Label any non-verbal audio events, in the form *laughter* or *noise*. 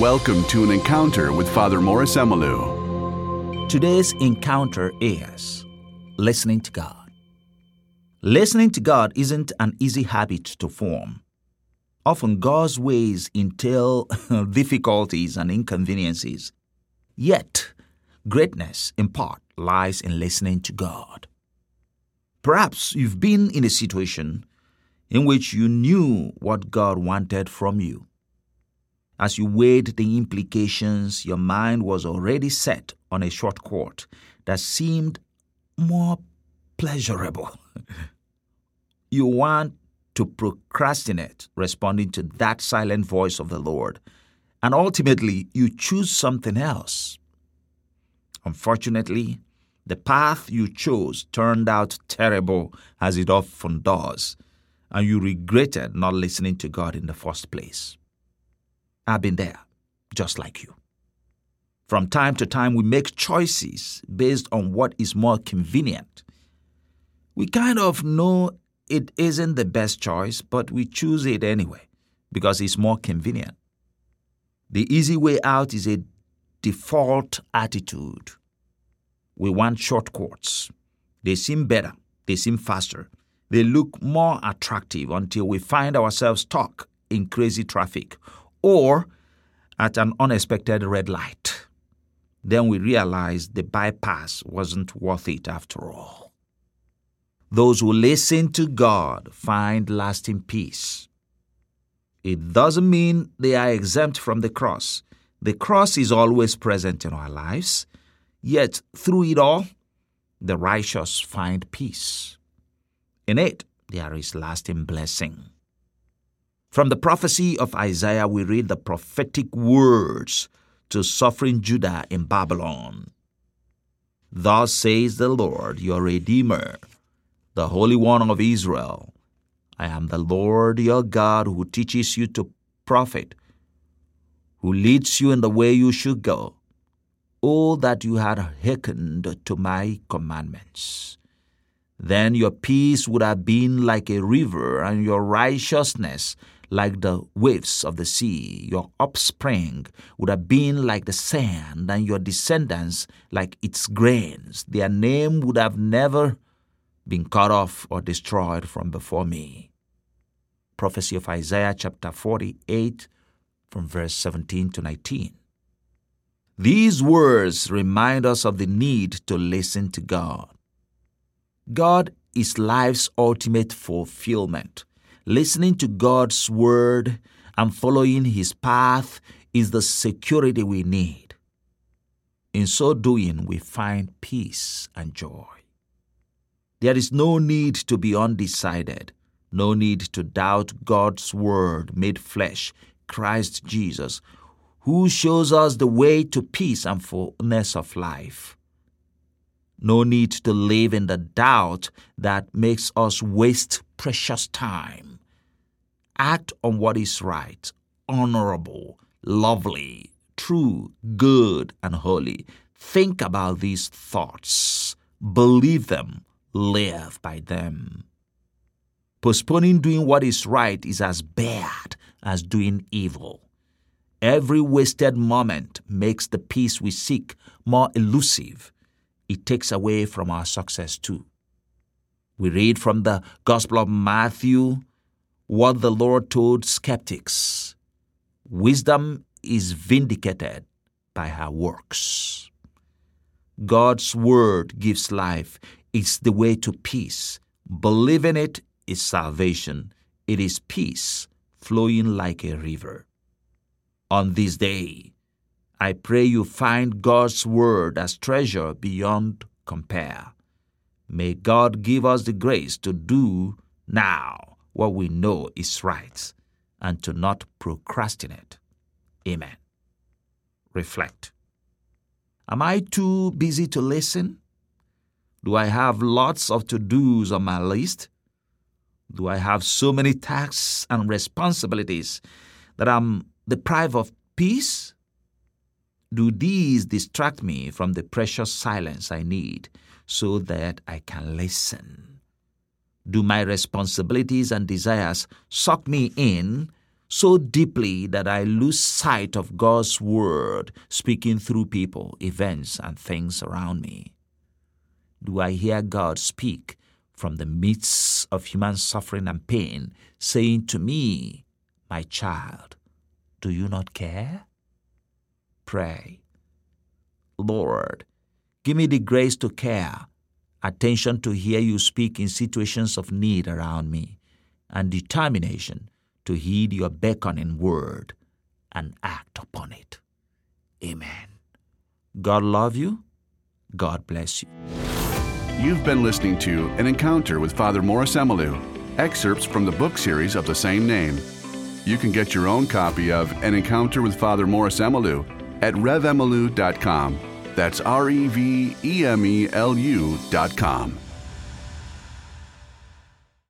Welcome to an encounter with Father Maurice Emelu. Today's encounter is listening to God. Listening to God isn't an easy habit to form. Often God's ways entail *laughs* difficulties and inconveniences. Yet, greatness in part lies in listening to God. Perhaps you've been in a situation in which you knew what God wanted from you. As you weighed the implications, your mind was already set on a short court that seemed more pleasurable. *laughs* you want to procrastinate responding to that silent voice of the Lord, and ultimately you choose something else. Unfortunately, the path you chose turned out terrible, as it often does, and you regretted not listening to God in the first place. I've been there, just like you. From time to time, we make choices based on what is more convenient. We kind of know it isn't the best choice, but we choose it anyway because it's more convenient. The easy way out is a default attitude. We want shortcuts. They seem better, they seem faster, they look more attractive until we find ourselves stuck in crazy traffic or at an unexpected red light. Then we realize the bypass wasn't worth it after all. Those who listen to God find lasting peace. It doesn't mean they are exempt from the cross. The cross is always present in our lives, yet through it all, the righteous find peace. In it, there is lasting blessing. From the prophecy of Isaiah, we read the prophetic words to suffering Judah in Babylon. Thus says the Lord, your Redeemer, the Holy One of Israel I am the Lord your God who teaches you to profit, who leads you in the way you should go. Oh, that you had hearkened to my commandments. Then your peace would have been like a river, and your righteousness like the waves of the sea. Your offspring would have been like the sand, and your descendants like its grains. Their name would have never been cut off or destroyed from before me. Prophecy of Isaiah chapter 48, from verse 17 to 19. These words remind us of the need to listen to God. God is life's ultimate fulfillment. Listening to God's word and following his path is the security we need. In so doing, we find peace and joy. There is no need to be undecided, no need to doubt God's word made flesh, Christ Jesus, who shows us the way to peace and fullness of life. No need to live in the doubt that makes us waste precious time act on what is right, honorable, lovely, true, good, and holy. Think about these thoughts, believe them, live by them. Postponing doing what is right is as bad as doing evil. Every wasted moment makes the peace we seek more elusive. It takes away from our success too. We read from the Gospel of Matthew what the Lord told skeptics wisdom is vindicated by her works. God's word gives life. It's the way to peace. Believing it is salvation. It is peace flowing like a river. On this day, I pray you find God's word as treasure beyond compare. May God give us the grace to do now what we know is right and to not procrastinate. Amen. Reflect. Am I too busy to listen? Do I have lots of to dos on my list? Do I have so many tasks and responsibilities that I'm deprived of peace? Do these distract me from the precious silence I need so that I can listen? Do my responsibilities and desires suck me in so deeply that I lose sight of God's word speaking through people, events, and things around me? Do I hear God speak from the midst of human suffering and pain, saying to me, My child, do you not care? Pray. Lord, give me the grace to care, attention to hear you speak in situations of need around me, and determination to heed your beckoning word and act upon it. Amen. God love you. God bless you. You've been listening to An Encounter with Father Maurice Emelu, excerpts from the book series of the same name. You can get your own copy of An Encounter with Father Maurice Emelu at revemelu.com. That's R E V E M E L U dot U.com.